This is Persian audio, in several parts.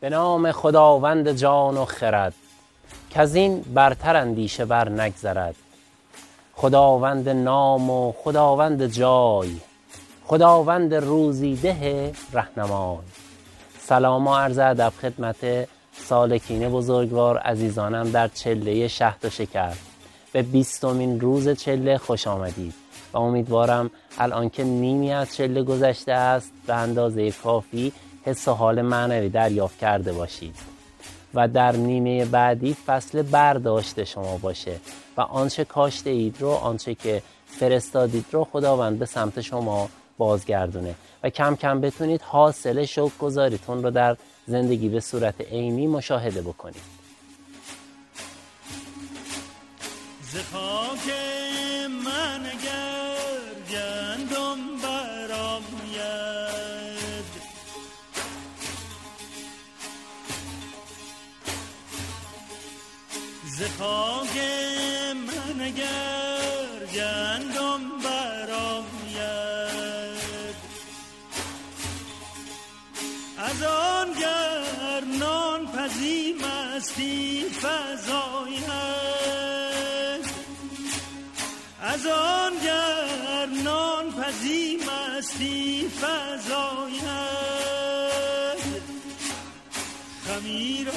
به نام خداوند جان و خرد که از این برتر اندیشه بر نگذرد. خداوند نام و خداوند جای خداوند روزی ده رهنمای. سلام و عرض ادب خدمت سالکین بزرگوار عزیزانم در چله شهد و شکر. به بیستمین روز چله خوش آمدید و امیدوارم الان که نیمی از چله گذشته است به اندازه کافی حس و حال معنوی دریافت کرده باشید. و در نیمه بعدی فصل برداشت شما باشه و آنچه کاشته اید رو آنچه که فرستادید رو خداوند به سمت شما بازگردونه. و کم کم بتونید حاصل شوق گذاریتون رو در زندگی به صورت عینی مشاهده بکنید. من ز خاک من اگر گندم برآید از آن گر نان پزی مستی فزاید از آن گر نان پزی مستی فزاید خمیر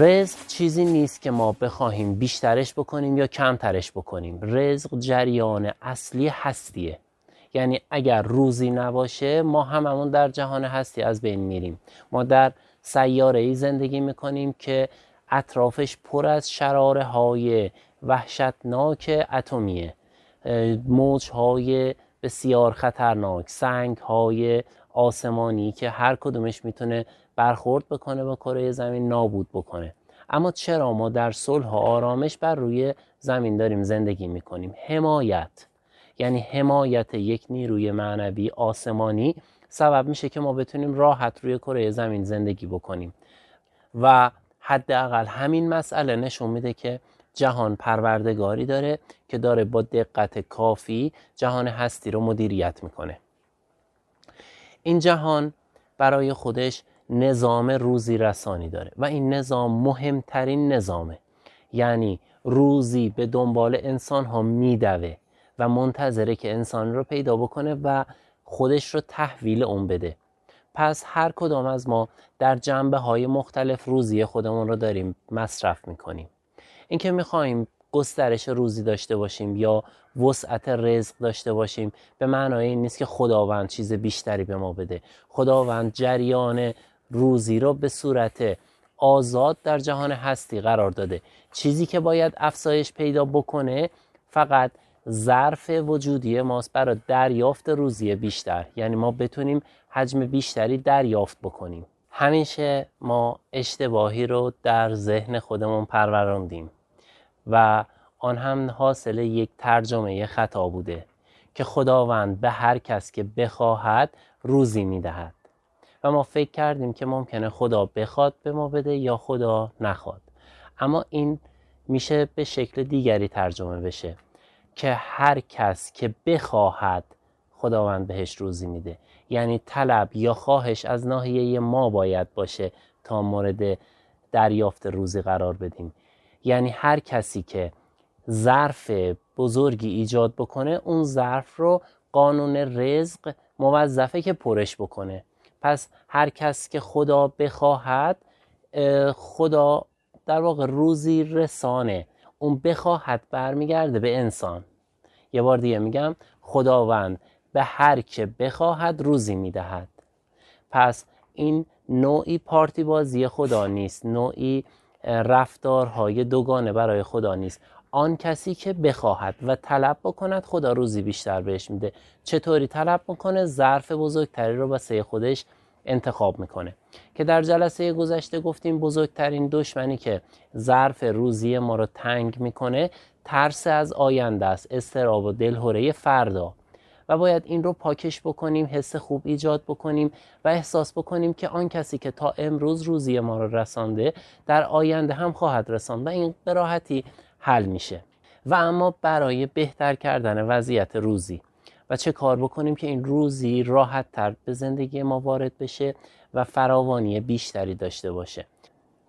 رزق چیزی نیست که ما بخواهیم بیشترش بکنیم یا کمترش بکنیم. رزق جریان اصلی هستیه. یعنی اگر روزی نباشه ما هممون در جهان هستی از بین میریم. ما در سیاره ای زندگی می‌کنیم که اطرافش پر از شراره های وحشتناک اتمیه. موج های بسیار خطرناک سنگ های آسمانی که هر کدومش می‌تونه برخورد بکنه با کره زمین نابود بکنه. اما چرا ما در صلح و آرامش بر روی زمین داریم زندگی می‌کنیم؟ حمایت. یعنی حمایت یک نیروی معنوی آسمانی سبب میشه که ما بتونیم راحت روی کره زمین زندگی بکنیم. و حداقل همین مسئله نشون میده که جهان پروردگاری داره که داره با دقت کافی جهان هستی رو مدیریت می‌کنه. این جهان برای خودش نظام روزی رسانی داره و این نظام مهمترین نظامه. یعنی روزی به دنبال انسان ها میدوه و منتظره که انسان رو پیدا بکنه و خودش رو تحویل اون بده. پس هر کدام از ما در جنبه های مختلف روزی خودمون رو داریم مصرف می‌کنیم. اینکه می‌خواهیم گسترش روزی داشته باشیم یا وسعت رزق داشته باشیم. به معنای این نیست که خداوند چیز بیشتری به ما بده. خداوند جریان روزی رو به صورت آزاد در جهان هستی قرار داده. چیزی که باید افزایش پیدا بکنه فقط ظرف وجودی ماست برای دریافت روزی بیشتر. یعنی ما بتونیم حجم بیشتری دریافت بکنیم. همیشه ما اشتباهی رو در ذهن خودمون پروراندیم و آن هم حاصل یک ترجمه خطا بوده که خداوند به هر کس که بخواهد روزی می‌دهد. و ما فکر کردیم که ممکنه خدا بخواد به ما بده یا خدا نخواد. اما این میشه به شکل دیگری ترجمه بشه که هر کس که بخواهد خداوند بهش روزی میده. یعنی طلب یا خواهش از ناحیه ما باید باشه تا مورد دریافت روزی قرار بدیم. یعنی هر کسی که ظرف بزرگی ایجاد بکنه اون ظرف رو قانون رزق موظفه که پرش بکنه. پس هر کس که خدا بخواهد خدا در واقع روزی رسانه. اون بخواهد برمیگرده به انسان. یه بار دیگه میگم خداوند به هر که بخواهد روزی می‌دهد. پس این نوعی پارتی بازی خدا نیست نوعی رفتارهای دوگانه برای خدا نیست. آن کسی که بخواهد و طلب بکند خدا روزی بیشتر بهش میده. چطوری طلب بکنه ظرف بزرگتری رو واسه خودش انتخاب می‌کنه. که در جلسه گذشته گفتیم بزرگترین دشمنی که ظرف روزی ما رو تنگ می‌کنه ترس از آینده است استراب و دلهوره فردا. و باید این رو پاکش بکنیم حس خوب ایجاد بکنیم و احساس بکنیم که آن کسی که تا امروز روزی ما رو رسانده در آینده هم خواهد رساند. و این راحتی حل میشه. و اما برای بهتر کردن وضعیت روزی و چه کار بکنیم که این روزی راحت تر به زندگی ما وارد بشه و فراوانی بیشتری داشته باشه.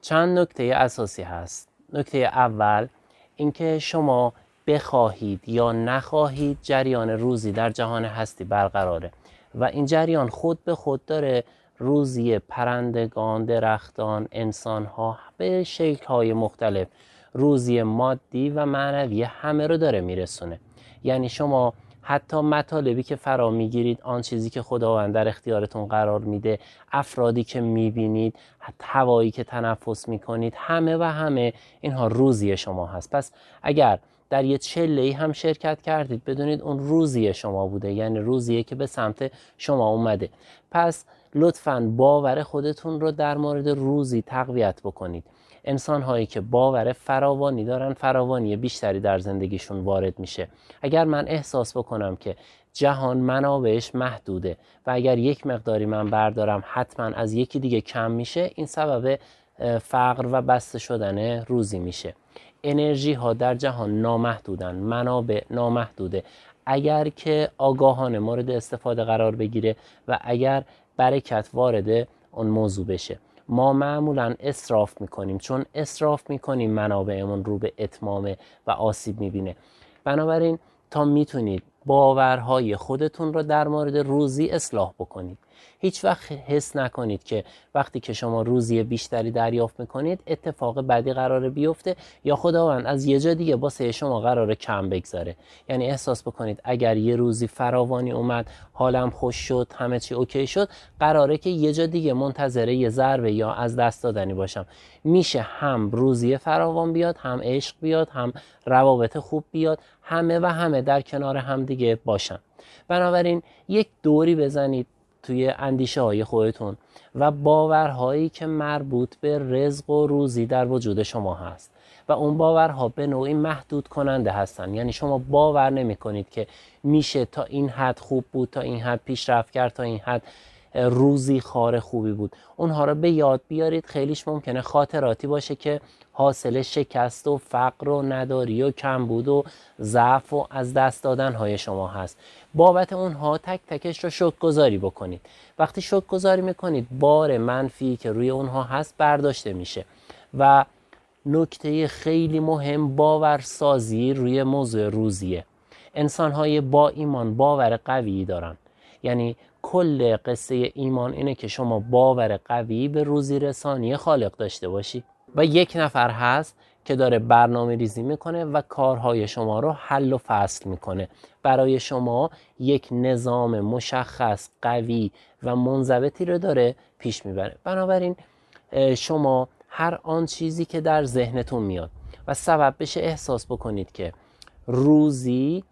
چند نکته اساسی هست. نکته اول اینکه شما بخواهید یا نخواهید جریان روزی در جهان هستی برقراره و این جریان خود به خود داره روزی پرندگان، درختان، انسانها به شکلهای مختلف روزی مادی و معنوی همه رو داره میرسونه. یعنی شما حتی مطالبی که فرا می‌گیرید آن چیزی که خداوند در اختیارتون قرار میده افرادی که می‌بینید هوایی که تنفس می‌کنید همه و همه اینها روزی شما هست. پس اگر در یه چله ای هم شرکت کردید بدونید اون روزی شما بوده یعنی روزیه که به سمت شما اومده. پس لطفا باور خودتون رو در مورد روزی تقویت بکنید. انسان هایی که باور فراوانی دارن فراوانی بیشتری در زندگیشون وارد میشه. اگر من احساس بکنم که جهان منابعش محدوده و اگر یک مقداری من بردارم حتما از یکی دیگه کم میشه این سبب فقر و بسته شدن روزی میشه. انرژی ها در جهان نامحدودن منابع نامحدوده. اگر که آگاهانه مورد استفاده قرار بگیره و اگر برکت وارد اون موضوع بشه. ما معمولا اصراف می‌کنیم. چون اصراف می‌کنیم منابعمون رو به اتمام و آسیب می‌بینه. بنابراین تا می‌تونید باورهای خودتون رو در مورد روزی اصلاح بکنید. هیچ وقت حس نکنید که وقتی که شما روزی بیشتری دریافت می‌کنید اتفاق بدی قرار بیفته یا خداوند از یه جا دیگه باسه شما قرار کم بگذاره. یعنی احساس بکنید اگر یه روزی فراوانی اومد حالم خوش شد همه چی اوکی شد قراره که یه جا دیگه منتظره یه ضربه یا از دست دادنی باشم. میشه هم روزی فراوان بیاد هم عشق بیاد هم روابط خوب بیاد همه و همه در کنار هم دیگه باشن. بنابراین یک دوری بزنید. توی اندیشه های خودتون و باورهایی که مربوط به رزق و روزی در وجود شما هست. و اون باورها به نوعی محدود کننده هستن. یعنی شما باور نمی کنید که میشه تا این حد خوب بود تا این حد پیشرفت کرد تا این حد روزی خار خوبی بود. اونها رو به یاد بیارید. خیلیش ممکنه خاطراتی باشه که حاصل شکست و فقر و نداری و کمبود و ضعف و از دست دادن های شما هست. بابت اونها تک تکش رو شک گذاری بکنید. وقتی شک گذاری می‌کنید بار منفی که روی اونها هست برداشته میشه و نکته خیلی مهم باورسازی روی موضوع روزیه. انسان های با ایمان باور قوی دارن. یعنی کل قصه ایمان اینه که شما باور قوی به روزی رسانی خالق داشته باشی. و یک نفر هست که داره برنامه ریزی می‌کنه و کارهای شما رو حل و فصل می‌کنه. برای شما یک نظام مشخص قوی و منضبطی رو داره پیش می‌بره. بنابراین شما هر آن چیزی که در ذهنتون میاد و سبب بشه احساس بکنید که روزی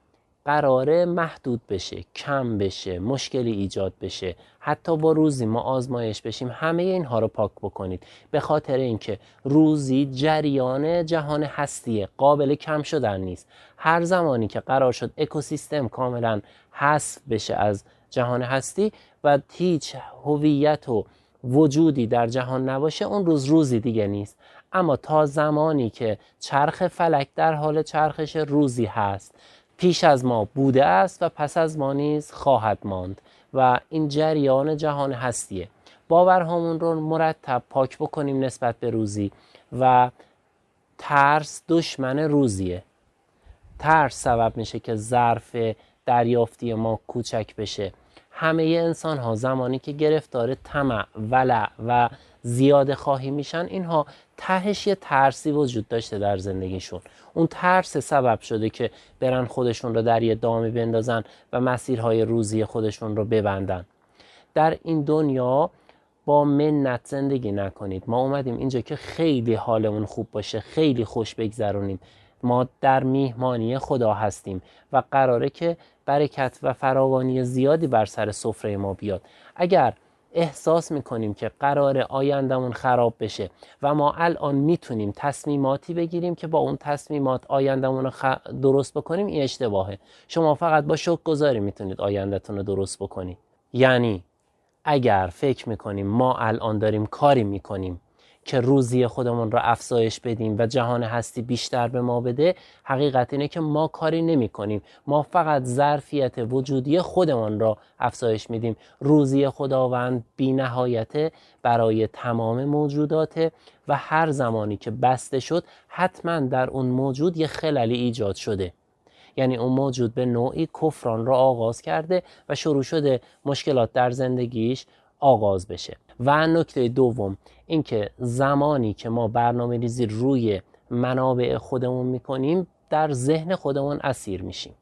قراره محدود بشه کم بشه مشکلی ایجاد بشه. حتی با روزی ما آزمایش بشیم همه اینها رو پاک بکنید. به خاطر اینکه روزی جریان جهان هستیه قابل کم شدن نیست. هر زمانی که قرار شد اکوسیستم کاملا حذف بشه از جهان هستی و هیچ هویت و وجودی در جهان نباشه اون روز روزی دیگه نیست. اما تا زمانی که چرخ فلک در حال چرخش روزی هست پیش از ما بوده است و پس از ما نیز خواهد ماند و این جریان جهان هستیه. باورهامون رو مرتب پاک بکنیم نسبت به روزی و ترس دشمن روزیه. ترس سبب میشه که ظرف دریافتی ما کوچک بشه. همه انسان ها زمانی که گرفتار طمع ولع و زیاده خواهی میشن اینها تهش یه ترسی وجود داشته در زندگیشون. اون ترس سبب شده که برن خودشون رو در یه دامی بندازن و مسیرهای روزی خودشون رو ببندن. در این دنیا با منت زندگی نکنید. ما اومدیم اینجا که خیلی حالمون خوب باشه خیلی خوش بگذرونیم. ما در میهمانی خدا هستیم و قراره که برکت و فراوانی زیادی بر سر سفره ما بیاد. اگر احساس می‌کنیم که قرار آیندهمون خراب بشه و ما الان می‌تونیم تصمیماتی بگیریم که با اون تصمیمات آیندهمون رو درست بکنیم این اشتباهه. شما فقط با شک گذاری می‌تونید آیندهتون رو درست بکنید یعنی اگر فکر می‌کنیم ما الان داریم کاری می‌کنیم که روزی خودمون را افزایش بدیم و جهان هستی بیشتر به ما بده حقیقت اینه که ما کاری نمی کنیم ما فقط ظرفیت وجودی خودمان را افزایش میدیم. روزی خداوند بی نهایت برای تمام موجودات و هر زمانی که بسته شد حتما در اون موجود یه خللی ایجاد شده. یعنی اون موجود به نوعی کفران را آغاز کرده و شروع شده مشکلات در زندگیش آغاز بشه. و نکته دوم اینکه زمانی که ما برنامه ریزی روی منابع خودمون می‌کنیم در ذهن خودمون اسیر میشیم.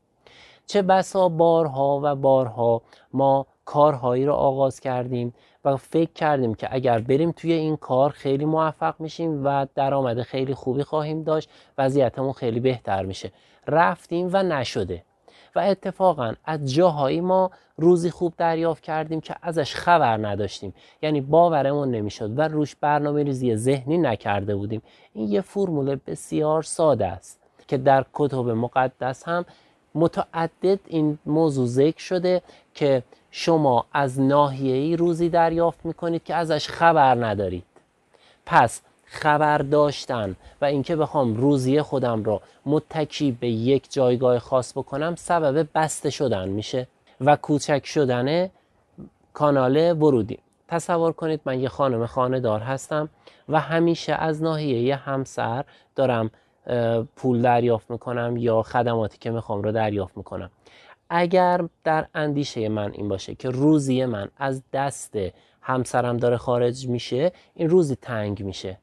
چه بسا بارها و بارها ما کارهایی رو آغاز کردیم و فکر کردیم که اگر بریم توی این کار خیلی موفق میشیم و درآمد خیلی خوبی خواهیم داشت وضعیتمون خیلی بهتر میشه. رفتیم و نشده. و اتفاقا از جاهایی ما روزی خوب دریافت کردیم که ازش خبر نداشتیم. یعنی باورمون نمی‌شد و روش برنامه ریزی ذهنی نکرده بودیم. این یه فرمول بسیار ساده است که در کتب مقدس هم متعدد این موضوع ذکر شده که شما از ناحیه‌ای روزی دریافت می‌کنید که ازش خبر ندارید. پس خبر داشتن و اینکه بخوام روزی خودم را متکی به یک جایگاه خاص بکنم سبب بسته شدن میشه و کوچک شدن کانال ورودی. تصور کنید من یه خانم خانه دار هستم و همیشه از ناحیه همسر دارم پول دریافت می‌کنم یا خدماتی که می‌خوام رو دریافت می‌کنم. اگر در اندیشه من این باشه که روزی من از دست همسرم داره خارج میشه این روزی تنگ میشه.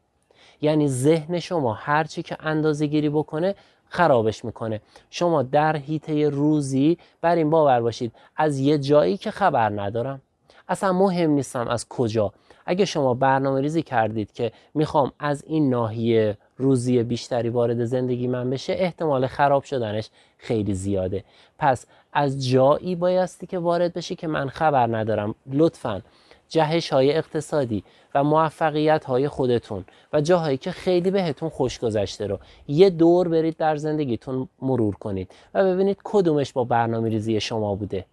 یعنی ذهن شما هرچی که اندازه گیری بکنه خرابش می‌کنه. شما در هیته روزی بر این باور باشید از یه جایی که خبر ندارم. اصلا مهم نیستم از کجا. اگه شما برنامه ریزی کردید که می‌خوام از این ناحیه روزی بیشتری وارد زندگی من بشه احتمال خراب شدنش خیلی زیاده. پس از جایی بایستی که وارد بشه که من خبر ندارم. لطفا جهش های اقتصادی و موفقیت های خودتون و جاهایی که خیلی بهتون خوش گذشته رو یه دور برید در زندگیتون مرور کنید و ببینید کدومش با برنامه ریزی شما بوده.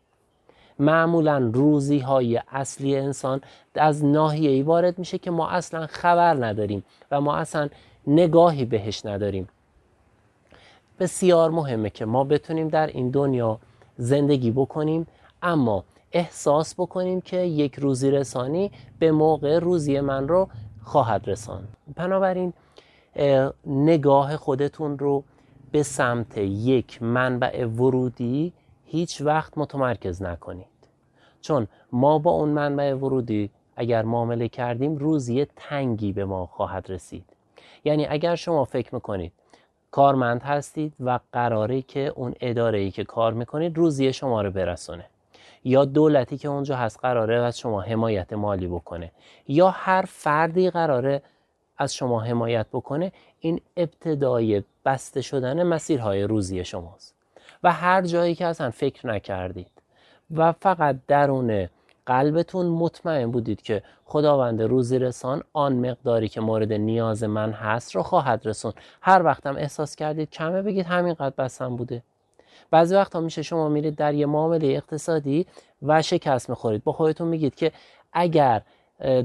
معمولا روزی های اصلی انسان از ناحیه‌ای وارد میشه که ما اصلا خبر نداریم و ما اصلا نگاهی بهش نداریم. بسیار مهمه که ما بتونیم در این دنیا زندگی بکنیم اما احساس بکنیم که یک روزی رسانی به موقع روزی من رو خواهد رسان بنابراین نگاه خودتون رو به سمت یک منبع ورودی هیچ وقت متمرکز نکنید. چون ما با اون منبع ورودی اگر معامله کردیم روزی تنگی به ما خواهد رسید. یعنی اگر شما فکر می‌کنید کارمند هستید و قراره که اون اداره ای که کار می‌کنید روزی شما رو برسونه. یا دولتی که اونجا هست قراره از شما حمایت مالی بکنه یا هر فردی قراره از شما حمایت بکنه این ابتدای بسته شدن مسیرهای روزی شماست. و هر جایی که اصلا فکر نکردید و فقط درون قلبتون مطمئن بودید که خداوند روزی رسان آن مقداری که مورد نیاز من هست رو خواهد رسون هر وقتم احساس کردید کمه بگید همینقدر بسم بوده. بعضی وقتا میشه شما میرید در یه معامله اقتصادی و شکست می‌خورید. با خودتون میگید که اگر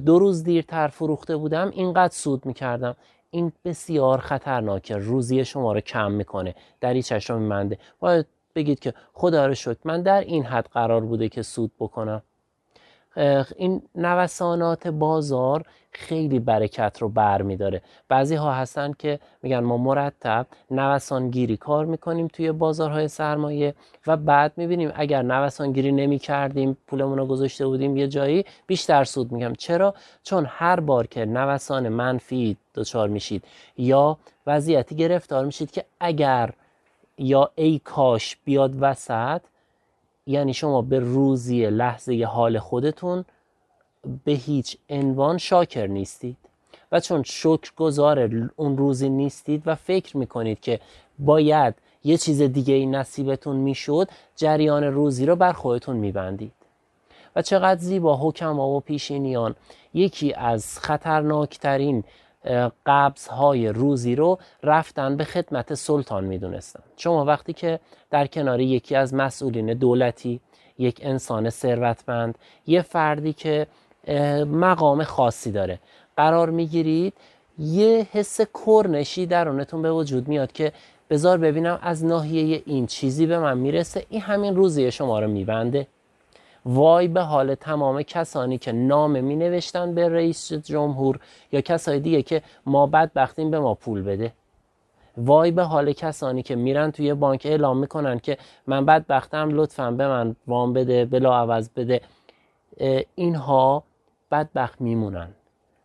دو روز دیرتر فروخته بودم اینقدر سود می‌کردم. این بسیار خطرناکه. روزی شما رو کم می‌کنه. در این چشم منده باید بگید که خدا رو شکر من در این حد قرار بوده که سود بکنم. این نوسانات بازار خیلی برکت رو بر می داره بعضی ها هستن که میگن ما مرتب نوسان گیری کار می‌کنیم توی بازارهای سرمایه و بعد می‌بینیم اگر نوسان گیری نمی کردیم پولمون رو گذاشته بودیم یه جایی بیشتر سود میگم. چرا؟ چون هر بار که نوسان منفی دچار میشید یا وضعیتی گرفتار میشید که اگر یا ای کاش بیاد وسط یعنی شما به روزی لحظه حال خودتون به هیچ عنوان شاکر نیستید. و چون شکر گذار اون روزی نیستید و فکر می‌کنید که باید یه چیز دیگه این نصیبتون می‌شد جریان روزی رو بر خودتون میبندید. و چقدر زیبا حکما و پیشینیان. یکی از خطرناکترین قبض های روزی رو رفتن به خدمت سلطان می‌دونستن. شما وقتی که در کنار یکی از مسئولین دولتی یک انسان ثروتمند یه فردی که مقام خاصی داره قرار می‌گیرید یه حس کرنشی درونتون به وجود میاد که بذار ببینم از ناحیه این چیزی به من می‌رسه این همین روزی شما رو میبنده. وای به حال تمام کسانی که نامه می نوشتن به رئیس جمهور یا کسای دیگه که ما بدبختیم به ما پول بده. وای به حال کسانی که میرن توی بانک اعلام می‌کنن که من بدبختم لطفا به من وام بده بلا عوض بده. اینها بدبخت میمونن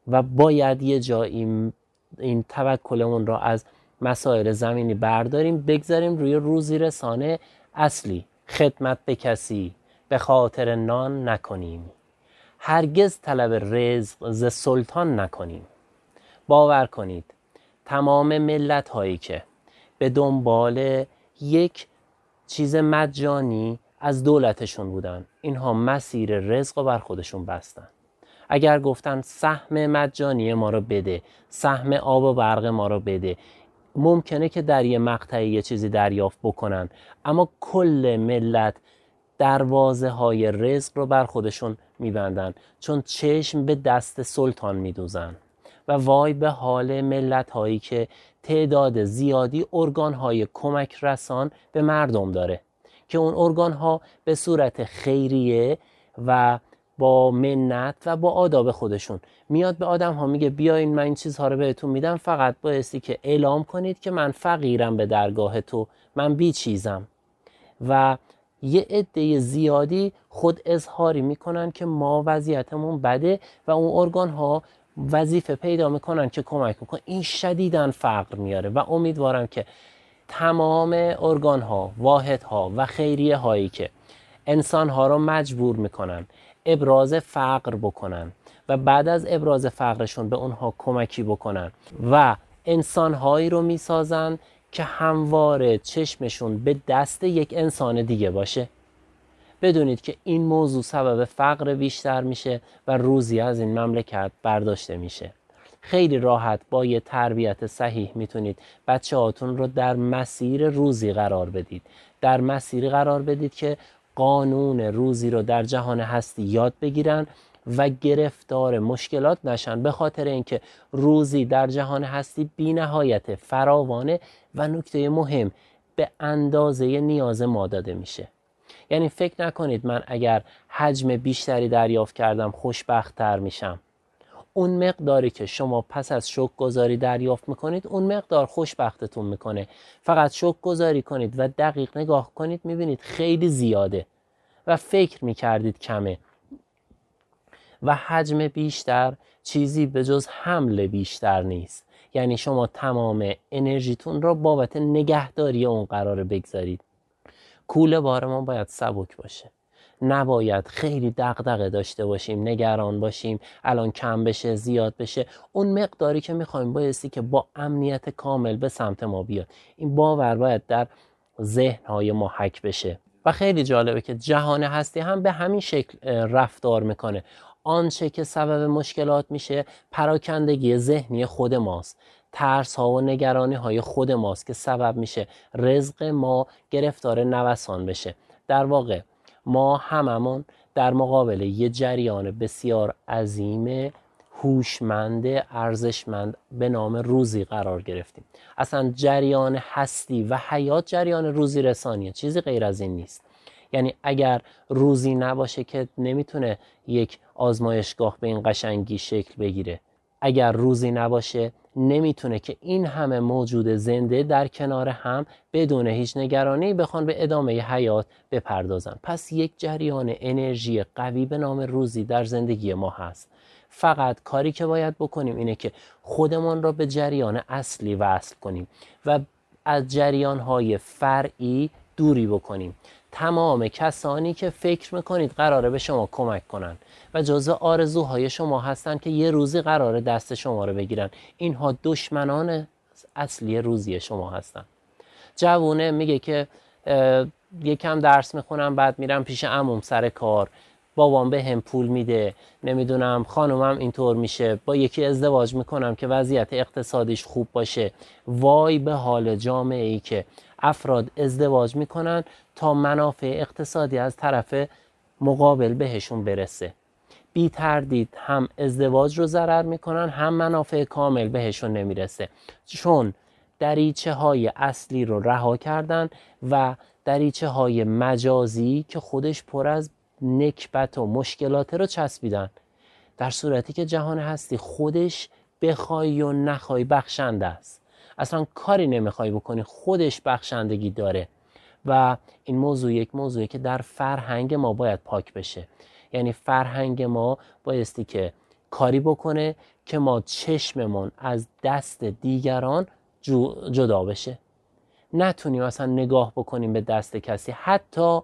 و باید یه جایی این توکلمون را از مسائل زمینی برداریم بگذاریم روی روزی رسانه اصلی خدمت به کسی. به خاطر نان نکنیم. هرگز طلب رزق ز سلطان نکنیم. باور کنید تمام ملت هایی که به دنبال یک چیز مجانی از دولتشون بودن اینها مسیر رزق و بر خودشون بستن. اگر گفتن سهم مجانی ما رو بده سهم آب و برق ما رو بده ممکنه که در یه مقطعی یه چیزی دریافت بکنن اما کل ملت دروازه های رزق رو بر خودشون میبندن. چون چشم به دست سلطان میدوزن. و وای به حال ملت هایی که تعداد زیادی ارگان های کمک رسان به مردم داره. که اون ارگان ها به صورت خیریه و با منت و با آداب خودشون. میاد به آدم ها میگه بیاین من این چیزها رو بهتون میدم فقط بایستی که اعلام کنید که من فقیرم به درگاه تو من بی چیزم. و یه عده زیادی خود اظهاری می‌کنن که ما وضعیتمون بده و اون ارگان ها وظیفه پیدا می‌کنن که کمک می‌کنن این شدیدن فقر میاره و امیدوارم که تمام ارگان ها واحد ها و خیریه هایی که انسان ها رو مجبور می‌کنن ابراز فقر بکنن و بعد از ابراز فقرشون به اونها کمکی بکنن و انسان هایی رو می‌سازن که همواره چشمشون به دست یک انسان دیگه باشه. بدونید که این موضوع سبب فقر بیشتر میشه و روزی از این مملکت برداشته میشه. خیلی راحت با یه تربیت صحیح می‌تونید بچه هاتون رو در مسیر روزی قرار بدید. در مسیری قرار بدید که قانون روزی رو در جهان هستی یاد بگیرن و گرفتار مشکلات نشن. به خاطر اینکه روزی در جهان هستی بی نهایت فراوانه و نکته مهم به اندازه نیاز ما داده میشه. یعنی فکر نکنید من اگر حجم بیشتری دریافت کردم خوشبختتر میشم. اون مقداری که شما پس از شک گذاری دریافت می‌کنید اون مقدار خوشبختتون می‌کنه. فقط شک گذاری کنید و دقیق نگاه کنید می‌بینید خیلی زیاده و فکر می‌کردید کمه. و حجم بیشتر چیزی به جز حمل بیشتر نیست. یعنی شما تمام انرژیتون را بابت نگهداری اون قرار بگذارید. کوله بارمان باید سبک باشه. نباید خیلی دغدغه داشته باشیم نگران باشیم الان کم بشه زیاد بشه. اون مقداری که می‌خوایم بایستی که با امنیت کامل به سمت ما بیاد. این باور باید در ذهنهای ما حک بشه. و خیلی جالبه که جهان هستی هم به همین شکل رفتار می‌کنه. آنچه که سبب مشکلات میشه پراکندگی ذهنی خود ماست. ترس ها و نگرانی های خود ماست که سبب میشه رزق ما گرفتار نوسان بشه. در واقع ما هممون در مقابل یه جریان بسیار عظیم هوشمند ارزشمند به نام روزی قرار گرفتیم. اصلا جریان هستی و حیات جریان روزی رسانیه. چیزی غیر از این نیست. یعنی اگر روزی نباشه که نمی‌تونه یک آزمایشگاه به این قشنگی شکل بگیره. اگر روزی نباشه نمی‌تونه که این همه موجود زنده در کنار هم بدون هیچ نگرانی بخوان به ادامه حیات بپردازن. پس یک جریان انرژی قوی به نام روزی در زندگی ما هست. فقط کاری که باید بکنیم اینه که خودمان را به جریان اصلی وصل کنیم و از جریان های فرعی دوری بکنیم. تمام کسانی که فکر می‌کنید قراره به شما کمک کنن و جزء آرزوهای شما هستن که یه روزی قراره دست شما رو بگیرن. اینها دشمنان اصلی روزی شما هستن. جوونه میگه که یکم درس می‌خونم بعد میرم پیش عموم سر کار. بابام به هم پول میده. نمی‌دونم خانومم اینطور میشه. با یکی ازدواج می‌کنم که وضعیت اقتصادیش خوب باشه. وای به حال جامعه ای که افراد ازدواج می‌کنن تا منافع اقتصادی از طرف مقابل بهشون برسه. بی تردید هم ازدواج رو ضرر می‌کنن هم منافع کامل بهشون نمی‌رسه. چون دریچه های اصلی رو رها کردن و دریچه های مجازی که خودش پر از نکبت و مشکلات رو چسبیدن. در صورتی که جهان هستی خودش بخوای و نخوای بخشنده است. اصلا کاری نمی‌خوای بکنی. خودش بخشندگی داره. و این موضوع یک موضوعی که در فرهنگ ما باید پاک بشه. یعنی فرهنگ ما بایستی که کاری بکنه که ما چشممون از دست دیگران جدا بشه. نتونیم اصلا نگاه بکنیم به دست کسی. حتی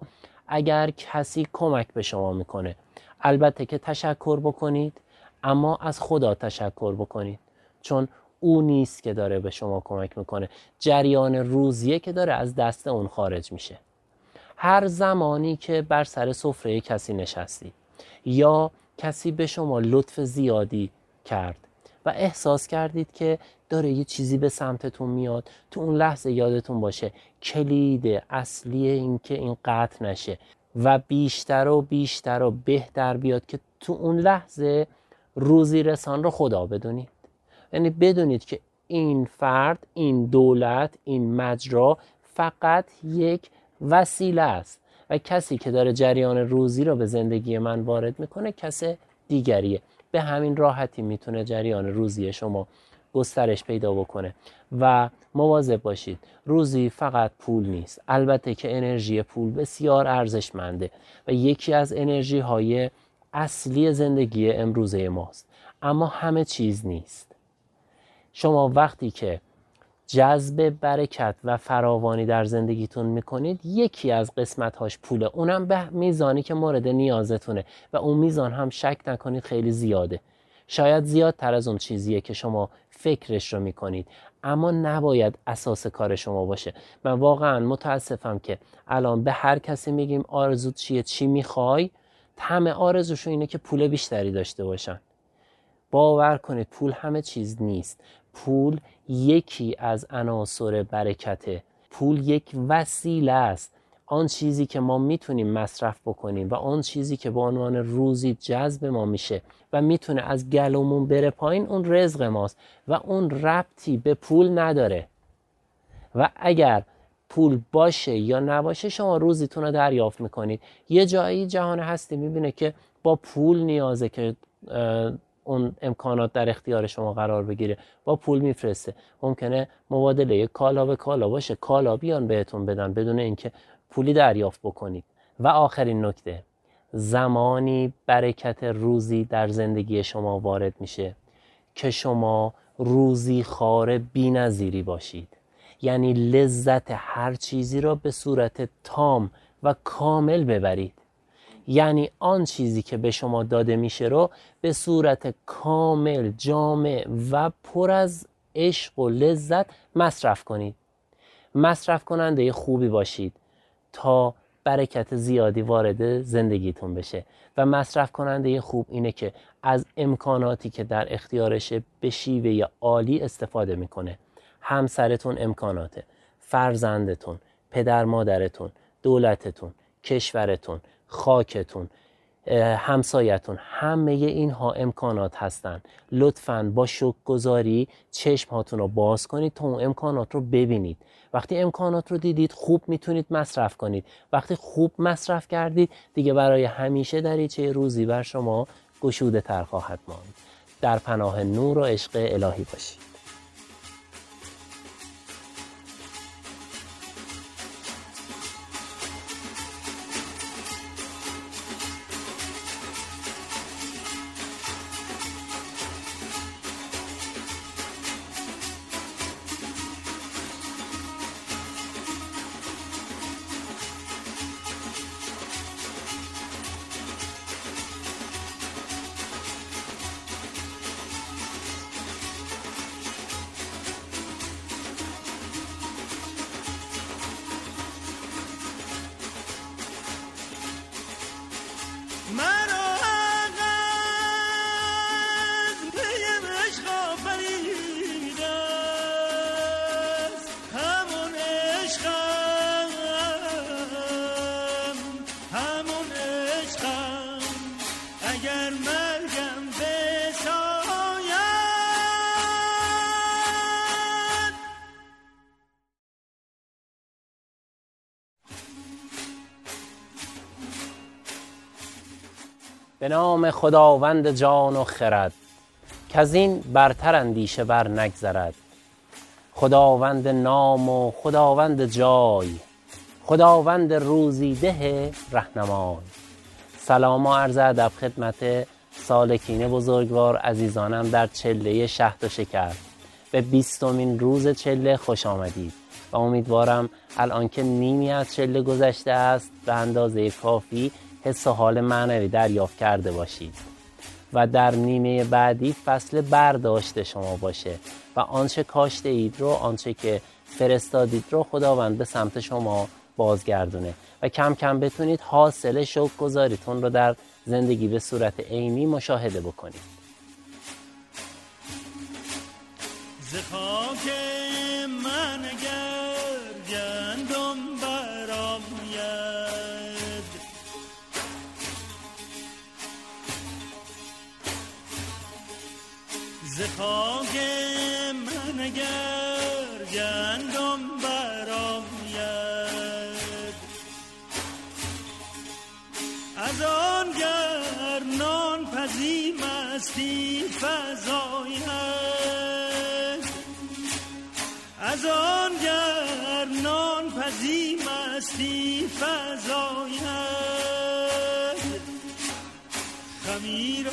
اگر کسی کمک به شما می‌کنه. البته که تشکر بکنید اما از خدا تشکر بکنید. چون او نیست که داره به شما کمک می‌کنه. جریان روزیه که داره از دست اون خارج میشه. هر زمانی که بر سر سفره کسی نشستید یا کسی به شما لطف زیادی کرد و احساس کردید که داره یه چیزی به سمتتون میاد تو اون لحظه یادتون باشه کلید اصلی این که این قطع نشه و بیشتر و بیشتر و بهتر بیاد که تو اون لحظه روزی رسان رو خدا بدونید یعنی بدونید که این فرد این دولت این مجرا فقط یک وسیله است و کسی که داره جریان روزی رو به زندگی من وارد می‌کنه کس دیگریه. به همین راحتی می‌تونه جریان روزی شما گسترش پیدا بکنه. و مواظب باشید روزی فقط پول نیست. البته که انرژی پول بسیار ارزشمنده و یکی از انرژی های اصلی زندگی امروزه ماست. اما همه چیز نیست. شما وقتی که جذب برکت و فراوانی در زندگیتون می‌کنید یکی از قسمت هاش پوله. اونم به میزانی که مورد نیازتونه و اون میزان هم شک نکنید خیلی زیاده. شاید زیادتر از اون چیزیه که شما فکرش رو می‌کنید اما نباید اساس کار شما باشه. من واقعا متاسفم که الان به هر کسی میگیم آرزو چیه چی می‌خوای؟ همه آرزوشون اینه که پول بیشتری داشته باشن. باور کنید پول همه چیز نیست. پول یکی از عناصر برکته. پول یک وسیله است. آن چیزی که ما می‌تونیم مصرف بکنیم و آن چیزی که به عنوان روزی جذب ما میشه و می‌تونه از گلومون بره پایین اون رزق ماست و اون ربطی به پول نداره. و اگر پول باشه یا نباشه شما روزیتون رو دریافت می‌کنید. یه جایی جهان هستی می‌بینه که با پول نیازه که اون امکانات در اختیار شما قرار بگیره. با پول میفرسته. ممکنه مبادله کالا به کالا باشه. کالا بیان بهتون بدن بدون اینکه پولی دریافت بکنید. و آخرین نکته. زمانی برکت روزی در زندگی شما وارد میشه که شما روزی خار بینظیری باشید. یعنی لذت هر چیزی را به صورت تام و کامل ببرید. یعنی آن چیزی که به شما داده میشه رو به صورت کامل جامع و پر از عشق و لذت مصرف کنید. مصرف کننده خوبی باشید تا برکت زیادی وارد زندگیتون بشه. و مصرف کننده خوب اینه که از امکاناتی که در اختیارشه به شیوه عالی استفاده می‌کنه. همسرتون امکاناته فرزندتون پدر مادرتون دولتتون کشورتون خاکتون همسایتون همه اینها امکانات هستند لطفا با شک گذاری چشم هاتون رو باز کنید تا اون امکانات رو ببینید. وقتی امکانات رو دیدید خوب می‌تونید مصرف کنید. وقتی خوب مصرف کردید دیگه برای همیشه دریچه روزی بر شما گشوده تر خواهد ماند. در پناه نور و عشق الهی باشید. به نام خداوند جان و خرد که از این برتر اندیشه بر نگذرد. خداوند نام و خداوند جای خداوند روزی ده رهنمای. سلام و عرض ادب خدمت سالکین بزرگوار عزیزانم در چله شهد و شکر. به بیستمین روز چله خوش آمدید و امیدوارم الان که نیمی از چله گذشته است به اندازه کافی حس و حال معنوی دریافت کرده باشید و در نیمه بعدی فصل برداشت شما باشه و آنچه کاشته اید رو آنچه که فرستادید رو خداوند به سمت شما بازگردونه. و کم کم بتونید حاصل شوق گذاریتون رو در زندگی به صورت عینی مشاهده بکنید. ز خاک من اگر گندم برآید ز خاک من اگر گندم برآید. از آن گر نان پزی مستی فزاید از آن گر نان پزی مستی فزاید خمیر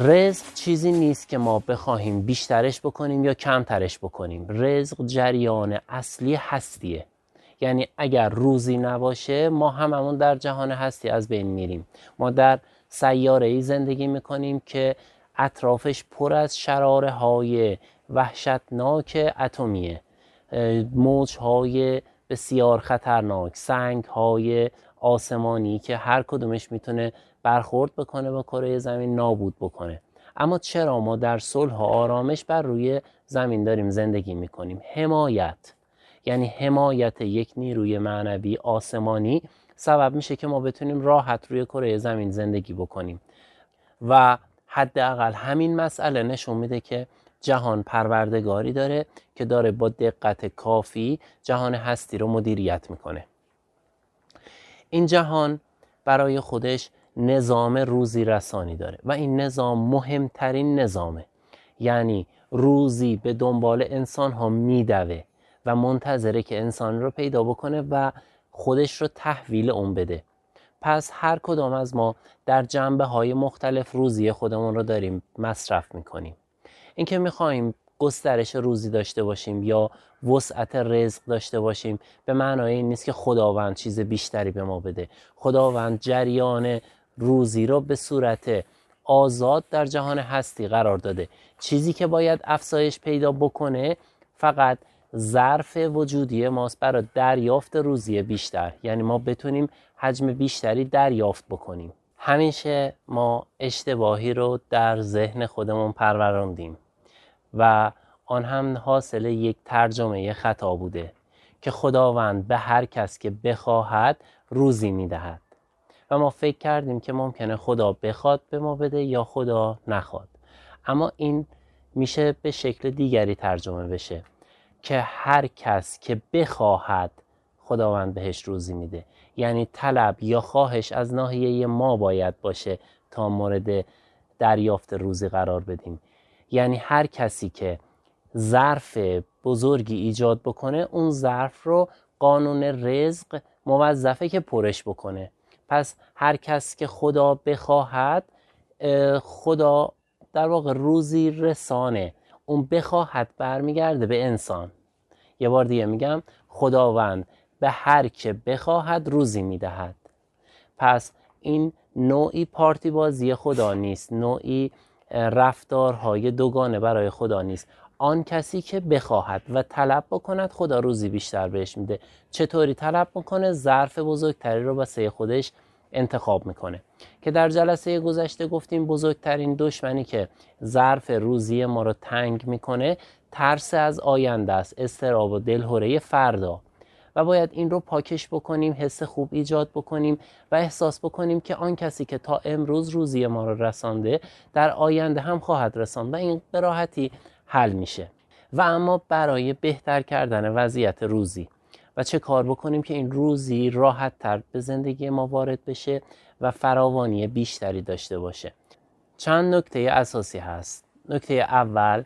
رزق چیزی نیست که ما بخواهیم بیشترش بکنیم یا کمترش بکنیم. رزق جریان اصلی هستیه. یعنی اگر روزی نباشه ما هممون در جهان هستی از بین میریم. ما در سیاره ای زندگی می‌کنیم که اطرافش پر از شراره های وحشتناک اتمیه. موج های بسیار خطرناک سنگ های آسمانی که هر کدومش می‌تونه برخورد بکنه با کره زمین نابود بکنه. اما چرا ما در صلح و آرامش بر روی زمین داریم زندگی می‌کنیم؟ حمایت. یعنی حمایت یک نیروی معنوی آسمانی سبب میشه که ما بتونیم راحت روی کره زمین زندگی بکنیم. و حداقل همین مسئله نشون میده که جهان پروردگاری داره که داره با دقت کافی جهان هستی رو مدیریت می‌کنه. این جهان برای خودش نظام روزی رسانی داره و این نظام مهمترین نظامه. یعنی روزی به دنبال انسان ها میدوه و منتظره که انسان رو پیدا بکنه و خودش رو تحویل اون بده. پس هر کدام از ما در جنبه های مختلف روزی خودمون رو داریم مصرف می‌کنیم. اینکه می‌خواهیم گسترش روزی داشته باشیم یا وسعت رزق داشته باشیم به معنای این نیست که خداوند چیز بیشتری به ما بده. خداوند جریان روزی رو به صورت آزاد در جهان هستی قرار داده. چیزی که باید افزایش پیدا بکنه فقط ظرف وجودی ماست برای دریافت روزی بیشتر. یعنی ما بتونیم حجم بیشتری دریافت بکنیم. همیشه ما اشتباهی رو در ذهن خودمون پروراندیم و آن هم حاصل یک ترجمه خطا بوده که خداوند به هر کس که بخواهد روزی می‌دهد. و ما فکر کردیم که ممکنه خدا بخواد به ما بده یا خدا نخواد. اما این میشه به شکل دیگری ترجمه بشه که هر کس که بخواهد خداوند بهش روزی میده. یعنی طلب یا خواهش از ناحیه ما باید باشه تا مورد دریافت روزی قرار بدیم. یعنی هر کسی که ظرف بزرگی ایجاد بکنه اون ظرف رو قانون رزق موظفه که پرش بکنه. پس هر کس که خدا بخواهد خدا در واقع روزی رسانه. اون بخواهد برمیگرده به انسان. یه بار دیگه میگم خداوند به هر که بخواهد روزی می‌دهد. پس این نوعی پارتی بازی خدا نیست نوعی رفتارهای دوگانه برای خدا نیست. آن کسی که بخواهد و طلب بکند خدا روزی بیشتر بهش میده. چطوری طلب بکنه ظرف بزرگتری رو واسه خودش انتخاب می‌کنه. که در جلسه گذشته گفتیم بزرگترین دشمنی که ظرف روزی ما رو تنگ می‌کنه ترس از آینده است استراب و دلهوره فردا. و باید این رو پاکش بکنیم حس خوب ایجاد بکنیم و احساس بکنیم که آن کسی که تا امروز روزی ما رو رسانده در آینده هم خواهد رساند. و این به راحتی حل میشه. و اما برای بهتر کردن وضعیت روزی و چه کار بکنیم که این روزی راحت تر به زندگی ما وارد بشه و فراوانی بیشتری داشته باشه. چند نکته اساسی هست. نکته اول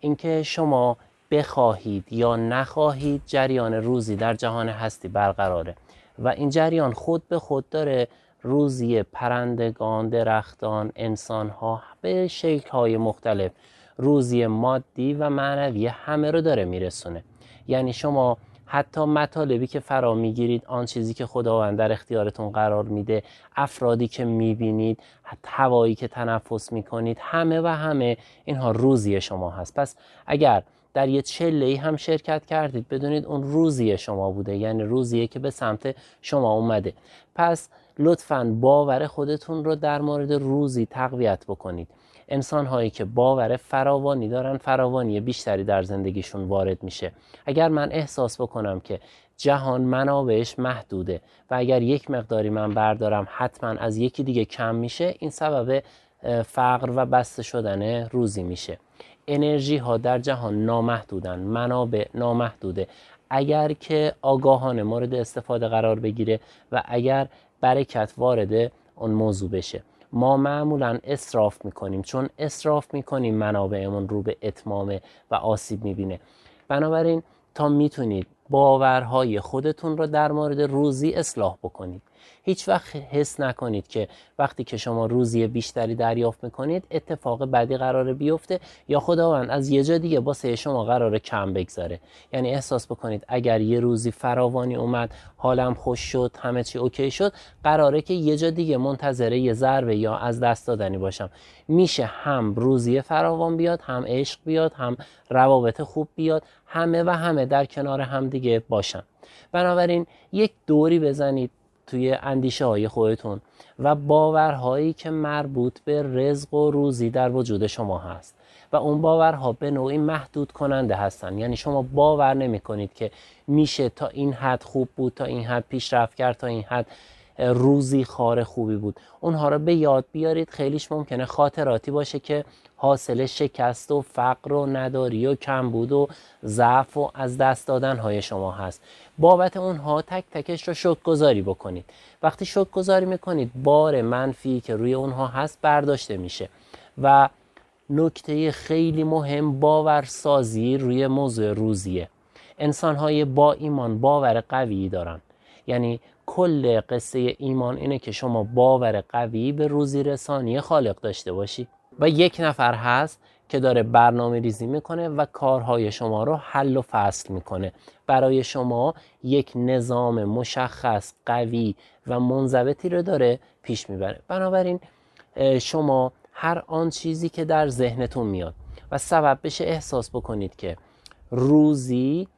اینکه شما بخواهید یا نخواهید جریان روزی در جهان هستی برقراره و این جریان خود به خود داره روزی پرندگان، درختان، انسانها به شکلهای مختلف روزی مادی و معنوی همه رو داره میرسونه. یعنی شما حتی مطالبی که فرا می‌گیرید آن چیزی که خداوند در اختیارتون قرار میده افرادی که می‌بینید هوایی که تنفس می‌کنید همه و همه اینها روزی شما هست. پس اگر در یه چله هم شرکت کردید بدونید اون روزی شما بوده یعنی روزیه که به سمت شما اومده. پس لطفا باور خودتون رو در مورد روزی تقویت بکنید. انسان هایی که باور فراوانی دارن فراوانی بیشتری در زندگیشون وارد میشه. اگر من احساس بکنم که جهان منابعش محدوده و اگر یک مقداری من بردارم حتما از یکی دیگه کم میشه این سبب فقر و بسته شدن روزی میشه. انرژی ها در جهان نامحدودن منابع نامحدوده. اگر که آگاهانه مورد استفاده قرار بگیره و اگر برکت وارد اون موضوع بشه. ما معمولا اصراف می‌کنیم. چون اصراف می‌کنیم منابعمون رو به اتمامه و آسیب می‌بینه. بنابراین تا می‌تونید باورهای خودتون رو در مورد روزی اصلاح بکنید. هیچ وقت حس نکنید که وقتی که شما روزی بیشتری دریافت می‌کنید اتفاق بدی قراره بیفته یا خداوند از یه جا دیگه باسه شما قراره کم بگذاره. یعنی احساس بکنید اگر یه روزی فراوانی اومد حالم خوش شد همه چی اوکی شد قراره که یه جا دیگه منتظره یه ضربه یا از دست دادنی باشم. میشه هم روزی فراوان بیاد هم عشق بیاد هم روابط خوب بیاد همه و همه در کنار هم دیگه باشن. بنابراین یک دوری بزنید توی اندیشه های خودتون و باورهایی که مربوط به رزق و روزی در وجود شما هست. و اون باورها به نوعی محدود کننده هستن. یعنی شما باور نمی کنید که میشه تا این حد خوب بود تا این حد پیشرفت کرد تا این حد روزی خار خوبی بود. اونها رو به یاد بیارید. خیلیش ممکنه خاطراتی باشه که حاصل شکست و فقر و نداری و کمبود و ضعف و از دست دادن های شما هست. بابت اونها تک تکش رو شک گذاری بکنید. وقتی شک گذاری می‌کنید بار منفی که روی اونها هست برداشته میشه و نکته خیلی مهم باورسازی روی موضوع روزیه. انسان های با ایمان باور قوی دارن. یعنی کل قصه ایمان اینه که شما باور قوی به روزی رسانی خالق داشته باشی. و یک نفر هست که داره برنامه ریزی می‌کنه و کارهای شما رو حل و فصل می‌کنه. برای شما یک نظام مشخص قوی و منضبطی رو داره پیش می‌بره. بنابراین شما هر آن چیزی که در ذهنتون میاد و سبب بشه احساس بکنید که روزی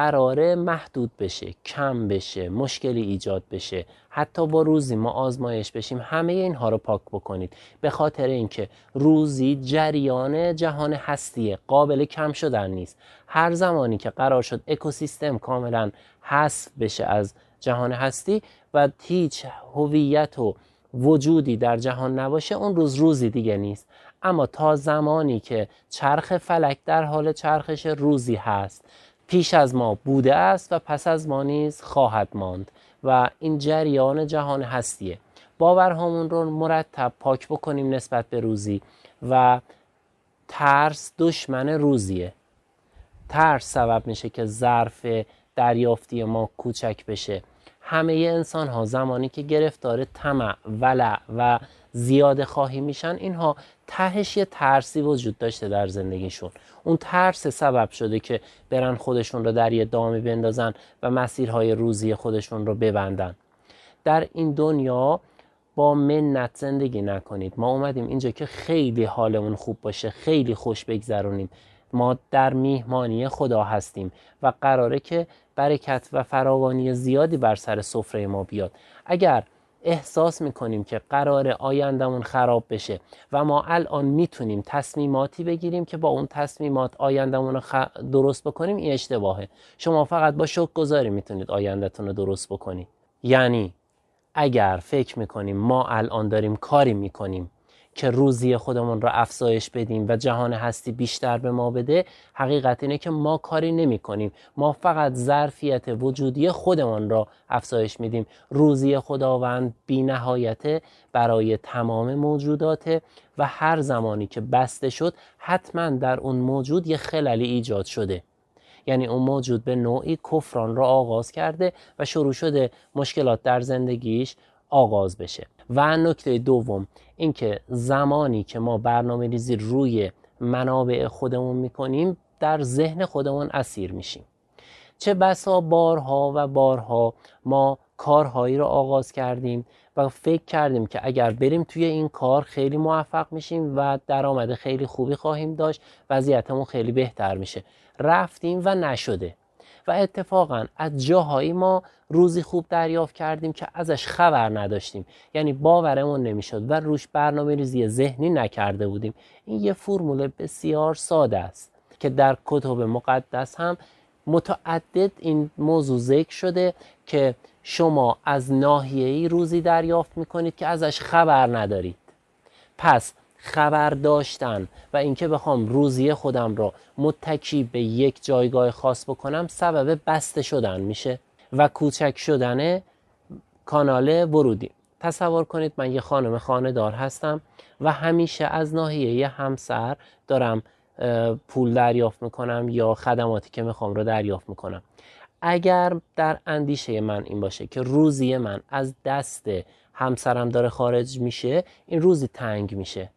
قراره محدود بشه کم بشه مشکلی ایجاد بشه. حتی با روزی ما آزمایش بشیم همه اینها رو پاک بکنید. به خاطر اینکه روزی جریان جهان هستیه قابل کم شدن نیست. هر زمانی که قرار شد اکوسیستم کاملا حذف بشه از جهان هستی و هیچ هویت و وجودی در جهان نباشه اون روز روزی دیگه نیست. اما تا زمانی که چرخ فلک در حال چرخش روزی هست پیش از ما بوده است و پس از ما نیز خواهد ماند و این جریان جهان هستیه. باورهامون رو مرتب پاک بکنیم نسبت به روزی و ترس دشمن روزیه. ترس سبب میشه که ظرف دریافتی ما کوچک بشه. همه انسان ها زمانی که گرفتار طمع ولع و زیاده خواهی میشن اینها تهش یه ترسی وجود داشته در زندگیشون. اون ترس سبب شده که برن خودشون رو در یه دامی بندازن و مسیرهای روزی خودشون رو ببندن. در این دنیا با منت زندگی نکنید. ما اومدیم اینجا که خیلی حالمون خوب باشه خیلی خوش بگذرونیم. ما در میهمانی خدا هستیم و قراره که برکت و فراوانی زیادی بر سر سفره ما بیاد. اگر احساس می‌کنیم که قرار آیندهمون خراب بشه و ما الان می‌تونیم تصمیماتی بگیریم که با اون تصمیمات آیندهمون رو درست بکنیم این اشتباهه. شما فقط با شک گذاری می‌تونید آیندهتون رو درست بکنید یعنی اگر فکر می‌کنیم ما الان داریم کاری می‌کنیم که روزی خودمون را افزایش بدیم و جهان هستی بیشتر به ما بده حقیقت اینه که ما کاری نمی کنیم. ما فقط ظرفیت وجودی خودمان را افزایش میدیم. روزی خداوند بی نهایت برای تمام موجودات و هر زمانی که بسته شد حتما در اون موجود یه خللی ایجاد شده. یعنی اون موجود به نوعی کفران را آغاز کرده و شروع شده مشکلات در زندگیش آغاز بشه. و نکته دوم اینکه زمانی که ما برنامه ریزی روی منابع خودمون می‌کنیم در ذهن خودمون اسیر میشیم. چه بسا بارها و بارها ما کارهایی رو آغاز کردیم و فکر کردیم که اگر بریم توی این کار خیلی موفق میشیم و درآمد خیلی خوبی خواهیم داشت وضعیتمون خیلی بهتر میشه. رفتیم و نشده. و اتفاقا از جاهایی ما روزی خوب دریافت کردیم که ازش خبر نداشتیم. یعنی باورمون نمی‌شد و روش برنامه ریزی ذهنی نکرده بودیم. این یه فرمول بسیار ساده است که در کتب مقدس هم متعدد این موضوع ذکر شده که شما از ناحیه‌ای روزی دریافت می‌کنید که ازش خبر ندارید. پس خبر داشتن و اینکه بخوام روزی خودم را متکی به یک جایگاه خاص بکنم سبب بسته شدن میشه و کوچک شدن کانال ورودی. تصور کنید من یه خانم خانه دار هستم و همیشه از ناحیه همسر دارم پول دریافت می‌کنم یا خدماتی که می‌خوام رو دریافت می‌کنم. اگر در اندیشه من این باشه که روزی من از دست همسرم داره خارج میشه این روزی تنگ میشه.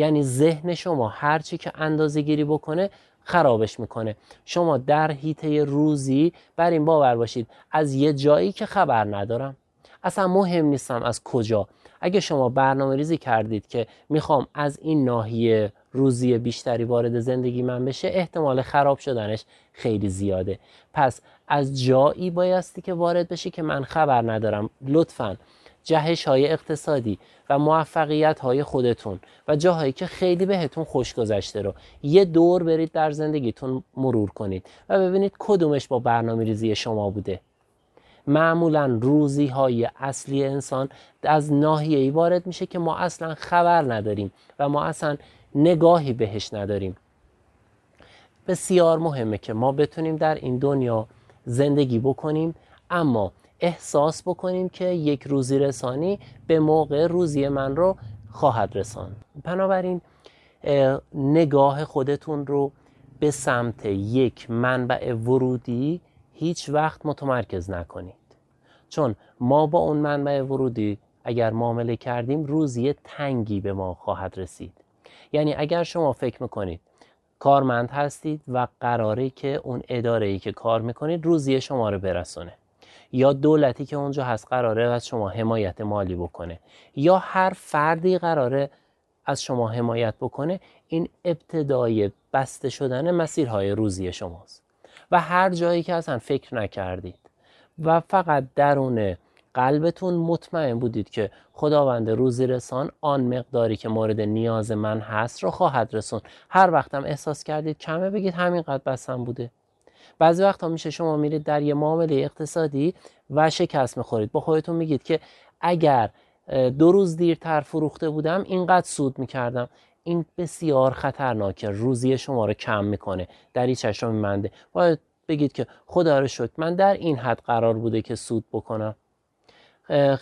یعنی ذهن شما هرچی که اندازه گیری بکنه خرابش می‌کنه. شما در هیته روزی بر این باور باشید از یه جایی که خبر ندارم. اصلا مهم نیستم از کجا. اگه شما برنامه ریزی کردید که می‌خوام از این ناحیه روزی بیشتری وارد زندگی من بشه احتمال خراب شدنش خیلی زیاده. پس از جایی بایستی که وارد بشه که من خبر ندارم. لطفا جهش های اقتصادی و موفقیت های خودتون و جاهایی که خیلی بهتون خوش گذشته رو یه دور برید در زندگیتون مرور کنید و ببینید کدومش با برنامه ریزی شما بوده. معمولا روزی های اصلی انسان از ناحیه‌ای وارد میشه که ما اصلا خبر نداریم و ما اصلا نگاهی بهش نداریم. بسیار مهمه که ما بتونیم در این دنیا زندگی بکنیم اما احساس بکنیم که یک روزی رسانی به موقع روزی من رو خواهد رسان بنابراین نگاه خودتون رو به سمت یک منبع ورودی هیچ وقت متمرکز نکنید. چون ما با اون منبع ورودی اگر معامله کردیم روزی تنگی به ما خواهد رسید. یعنی اگر شما فکر می‌کنید کارمند هستید و قراره که اون اداره ای که کار می‌کنید روزی شما رو برسونه. یا دولتی که اونجا هست قراره از شما حمایت مالی بکنه یا هر فردی قراره از شما حمایت بکنه این ابتدای بسته شدن مسیرهای روزی شماست. و هر جایی که اصلا فکر نکردید و فقط درون قلبتون مطمئن بودید که خداوند روزی رسان آن مقداری که مورد نیاز من هست رو خواهد رسون هر وقتم احساس کردید کمه بگید همینقدر بسم بوده. بعضی وقتا میشه شما میرید در یه معامله اقتصادی و شکست می‌خورید. با خودتون میگید که اگر دو روز دیرتر فروخته بودم اینقدر سود می‌کردم. این بسیار خطرناکه. روزی شما رو کم می‌کنه. در این چشم منده باید بگید که خدا رو شکر من در این حد قرار بوده که سود بکنم.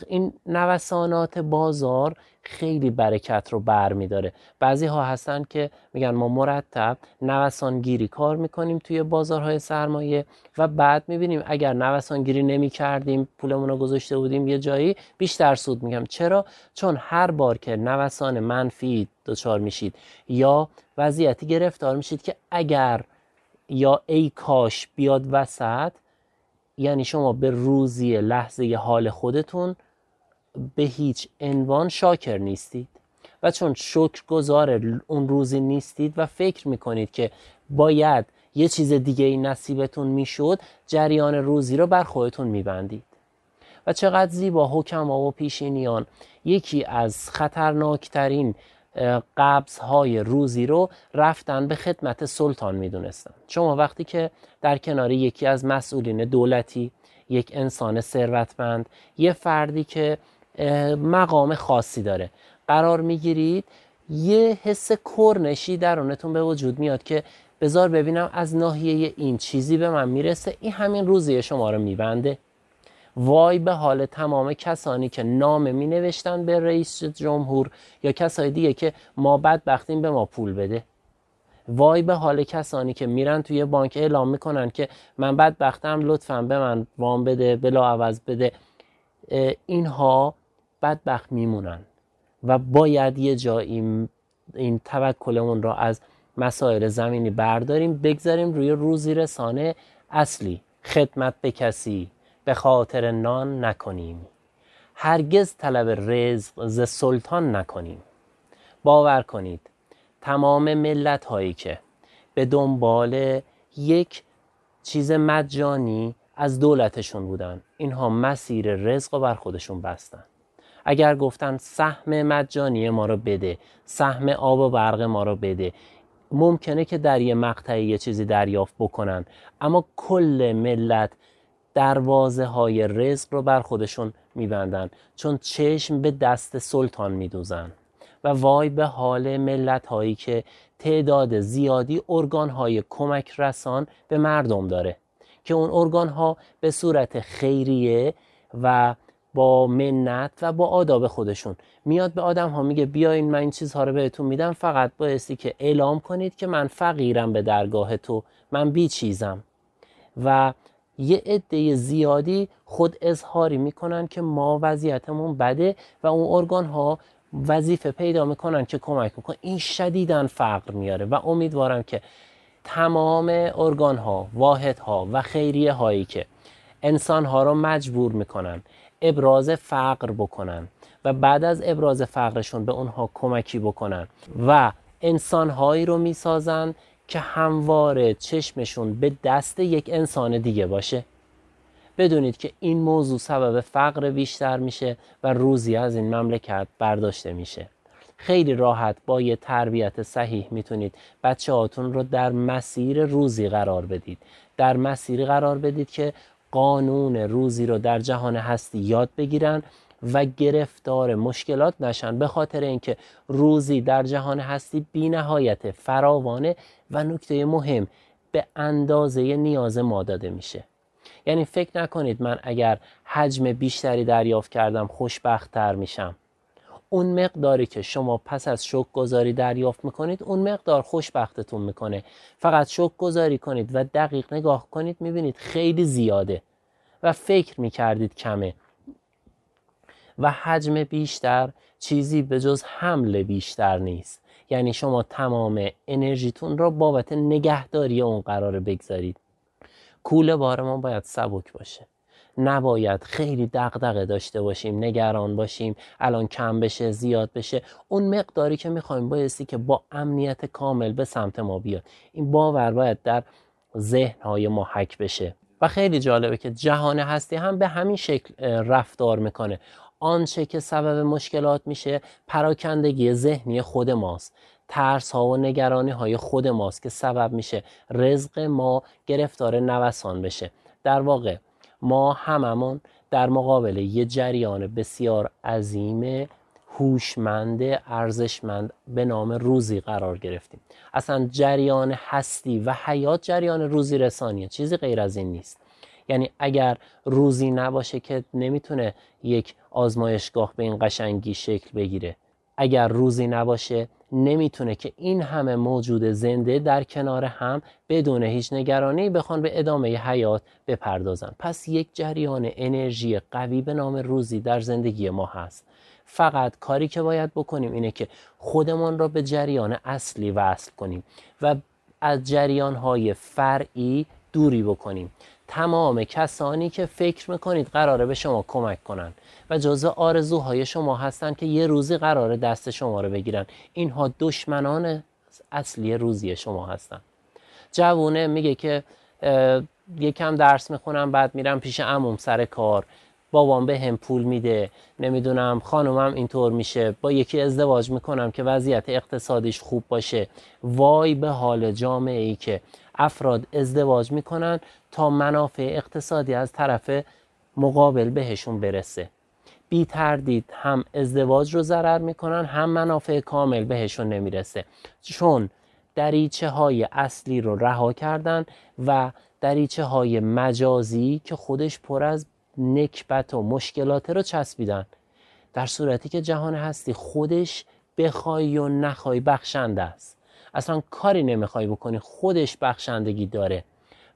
این نوسانات بازار خیلی برکت رو بر می داره بعضی ها هستن که میگن ما مرتب نوسان گیری کار می‌کنیم توی بازارهای سرمایه و بعد می‌بینیم اگر نوسان گیری نمی کردیم پولمون رو گذاشته بودیم یه جایی بیشتر سود میگم. چرا؟ چون هر بار که نوسان منفی دچار میشید یا وضعیتی گرفتار میشید که اگر یا ای کاش بیاد وسط یعنی شما به روزی لحظه حال خودتون به هیچ عنوان شاکر نیستید. و چون شکر گذار اون روزی نیستید و فکر می‌کنید که باید یه چیز دیگه این نصیبتون می‌شد جریان روزی رو بر خودتون میبندید. و چقدر زیبا حکما و پیشینیان. یکی از خطرناکترین قبض های روزی رو رفتن به خدمت سلطان می‌دونستن. شما وقتی که در کنار یکی از مسئولین دولتی یک انسان ثروتمند یه فردی که مقام خاصی داره قرار می‌گیرید یه حس کرنشی درونتون به وجود میاد که بذار ببینم از ناحیه این چیزی به من می‌رسه. این همین روزی شما رو میبنده. وای به حال تمام کسانی که نامه می نوشتن به رئیس جمهور یا کسای دیگه که ما بدبختیم به ما پول بده. وای به حال کسانی که میرن توی بانک اعلام می‌کنن که من بدبختم لطفا به من وام بده بلا عوض بده. اینها بدبخت میمونن و باید یه جایی این توکلمون را از مسائل زمینی برداریم بگذاریم روی روزی رسانه اصلی خدمت به کسی. به خاطر نان نکنیم. هرگز طلب رزق ز سلطان نکنیم. باور کنید تمام ملت هایی که به دنبال یک چیز مجانی از دولتشون بودن اینها مسیر رزق و بر خودشون بستن. اگر گفتن سهم مجانی ما رو بده سهم آب و برق ما رو بده ممکنه که در یه مقطعی یه چیزی دریافت بکنن اما کل ملت دروازه های رزق رو بر خودشون میبندن. چون چشم به دست سلطان میدوزن. و وای به حال ملت هایی که تعداد زیادی ارگان های کمک رسان به مردم داره. که اون ارگان ها به صورت خیریه و با منت و با آداب خودشون. میاد به آدم ها میگه بیاین من این چیزها رو بهتون میدم فقط بایستی که اعلام کنید که من فقیرم به درگاه تو من بی چیزم. و یه عده زیادی خود اظهاری می‌کنن که ما وضعیتمون بده و اون ارگان ها وظیفه پیدا می‌کنن که کمک می‌کنن این شدیدن فقر میاره و امیدوارم که تمام ارگان ها واحد ها و خیریه هایی که انسان ها رو مجبور می‌کنن ابراز فقر بکنن و بعد از ابراز فقرشون به اونها کمکی بکنن و انسان هایی رو می‌سازن که همواره چشمشون به دست یک انسان دیگه باشه. بدونید که این موضوع سبب فقر بیشتر میشه و روزی از این مملکت برداشته میشه. خیلی راحت با یه تربیت صحیح می‌تونید بچه هاتون رو در مسیر روزی قرار بدید. در مسیری قرار بدید که قانون روزی رو در جهان هستی یاد بگیرن و گرفتار مشکلات نشن. به خاطر اینکه روزی در جهان هستی بی نهایت فراوانه و نکته مهم به اندازه نیاز ما داده میشه. یعنی فکر نکنید من اگر حجم بیشتری دریافت کردم خوشبختتر میشم. اون مقداری که شما پس از شک گذاری دریافت می‌کنید اون مقدار خوشبختتون می‌کنه. فقط شک گذاری کنید و دقیق نگاه کنید می‌بینید خیلی زیاده و فکر می‌کردید کمه. و حجم بیشتر چیزی به جز حمل بیشتر نیست. یعنی شما تمام انرژیتون را بابت نگهداری اون قرار بگذارید. کوله بار ما باید سبک باشه. نباید خیلی دغدغه داشته باشیم نگران باشیم الان کم بشه زیاد بشه. اون مقداری که می‌خوایم بایستی که با امنیت کامل به سمت ما بیاد. این باور باید در ذهنهای ما حک بشه. و خیلی جالبه که جهان هستی هم به همین شکل رفتار می‌کنه. آنچه که سبب مشکلات میشه پراکندگی ذهنی خود ماست. ترس ها و نگرانی های خود ماست که سبب میشه رزق ما گرفتار نوسان بشه. در واقع ما هممون در مقابل یه جریان بسیار عظیم هوشمند ارزشمند به نام روزی قرار گرفتیم. اصلا جریان هستی و حیات جریان روزی رسانیه. چیزی غیر از این نیست. یعنی اگر روزی نباشه که نمی‌تونه یک آزمایشگاه به این قشنگی شکل بگیره. اگر روزی نباشه نمی‌تونه که این همه موجود زنده در کنار هم بدون هیچ نگرانی بخوان به ادامه حیات بپردازن. پس یک جریان انرژی قوی به نام روزی در زندگی ما هست. فقط کاری که باید بکنیم اینه که خودمان را به جریان اصلی وصل کنیم و از جریان های فرعی دوری بکنیم. تمام کسانی که فکر می‌کنید قراره به شما کمک کنن و جزء آرزوهای شما هستند که یه روزی قراره دست شما رو بگیرن. اینها دشمنان اصلی روزی شما هستن. جوونه میگه که یکم درس می‌خونم بعد میرم پیش عموم سر کار. بابام به هم پول میده. نمی‌دونم خانومم اینطور میشه. با یکی ازدواج می‌کنم که وضعیت اقتصادیش خوب باشه. وای به حال جامعه ای که افراد ازدواج می‌کنن تا منافع اقتصادی از طرف مقابل بهشون برسه. بی تردید هم ازدواج رو ضرر می‌کنن هم منافع کامل بهشون نمی‌رسه. چون دریچه های اصلی رو رها کردن و دریچه های مجازی که خودش پر از نکبت و مشکلات رو چسبیدن. در صورتی که جهان هستی خودش بخوای و نخوای بخشنده است. اصلا کاری نمی‌خوای بکنی خودش بخشندگی داره.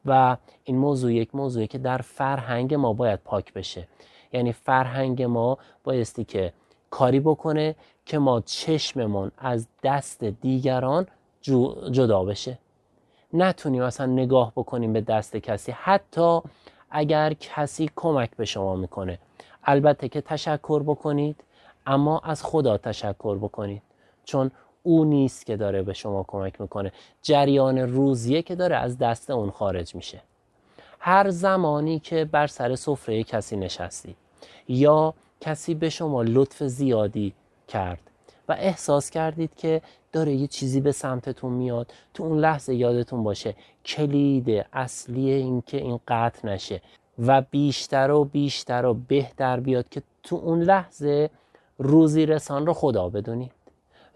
و این موضوع یک موضوعی که در فرهنگ ما باید پاک بشه. یعنی فرهنگ ما بایستی که کاری بکنه که ما چشممون از دست دیگران جدا بشه. نتونیم اصلا نگاه بکنیم به دست کسی. حتی اگر کسی کمک به شما می‌کنه. البته که تشکر بکنید اما از خدا تشکر بکنید. چون او نیست که داره به شما کمک می‌کنه. جریان روزیه که داره از دست اون خارج میشه. هر زمانی که بر سر سفره کسی نشستید یا کسی به شما لطف زیادی کرد و احساس کردید که داره یه چیزی به سمتتون میاد تو اون لحظه یادتون باشه کلید اصلی این که این قطع نشه و بیشتر و بیشتر و بهتر بیاد که تو اون لحظه روزی رسان رو خدا بدونید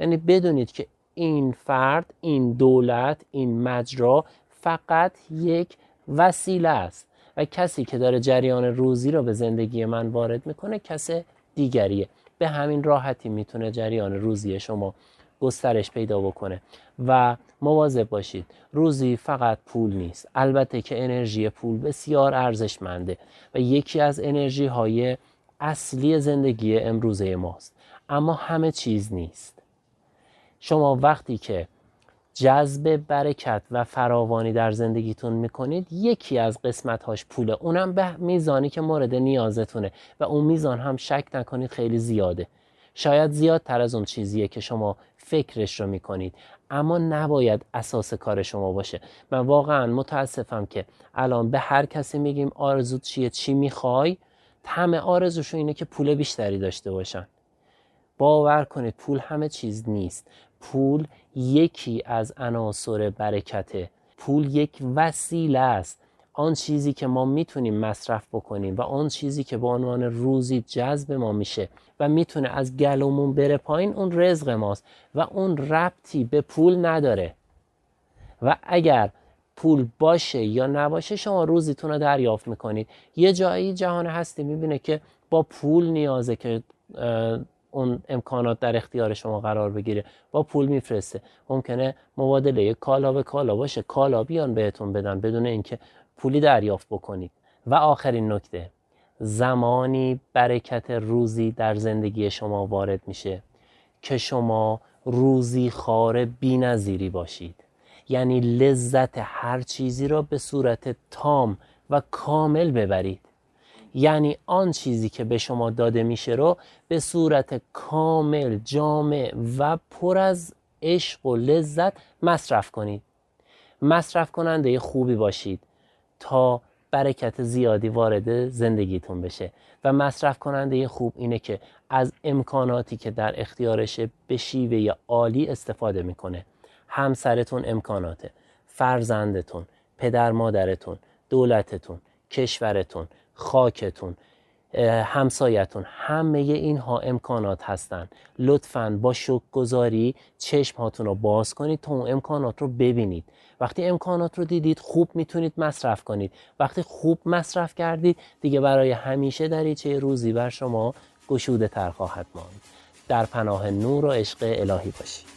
یعنی بدونید که این فرد این دولت این مجرا فقط یک وسیله است و کسی که داره جریان روزی رو به زندگی من وارد می‌کنه کس دیگریه. به همین راحتی می‌تونه جریان روزی شما گسترش پیدا بکنه. و مواظب باشید روزی فقط پول نیست. البته که انرژی پول بسیار ارزشمنده و یکی از انرژی های اصلی زندگی امروزه ماست. اما همه چیز نیست. شما وقتی که جذب برکت و فراوانی در زندگیتون می‌کنید یکی از قسمتهاش پوله. اونم به میزانی که مورد نیازتونه و اون میزان هم شک نکنید خیلی زیاده. شاید زیادتر از اون چیزیه که شما فکرش رو می‌کنید اما نباید اساس کار شما باشه. من واقعا متاسفم که الان به هر کسی میگیم آرزو چیه چی می‌خوای؟ همه آرزوشون اینه که پول بیشتری داشته باشن. باور کنید پول همه چیز نیست. پول یکی از عناصر برکته. پول یک وسیله است. آن چیزی که ما می‌تونیم مصرف بکنیم و آن چیزی که به عنوان روزی جذب ما میشه و می‌تونه از گلومون بره پایین اون رزق ماست و اون ربطی به پول نداره. و اگر پول باشه یا نباشه شما روزیتون رو دریافت می‌کنید. یه جایی جهان هستی می‌بینه که با پول نیازه که اون امکانات در اختیار شما قرار بگیره. با پول میفرسته. ممکنه مبادله کالا به کالا باشه. کالا بیان بهتون بدن بدون اینکه پولی دریافت بکنید. و آخرین نکته زمانی برکت روزی در زندگی شما وارد میشه که شما روزی خار بینظیری باشید. یعنی لذت هر چیزی را به صورت تام و کامل ببرید. یعنی آن چیزی که به شما داده میشه رو به صورت کامل جامع و پر از عشق و لذت مصرف کنید. مصرف کننده خوبی باشید تا برکت زیادی وارد زندگیتون بشه. و مصرف کننده خوب اینه که از امکاناتی که در اختیارشه به شیوه عالی استفاده می‌کنه. همسرتون امکاناته فرزندتون پدر مادرتون دولتتون کشورتون خاکتون همسایتون همه اینها امکانات هستند لطفا با شک گذاری چشم هاتون رو باز کنید تا اون امکانات رو ببینید. وقتی امکانات رو دیدید خوب می‌تونید مصرف کنید. وقتی خوب مصرف کردید دیگه برای همیشه دریچه روزی بر شما گشوده تر خواهد ماند. در پناه نور و عشق الهی باشید.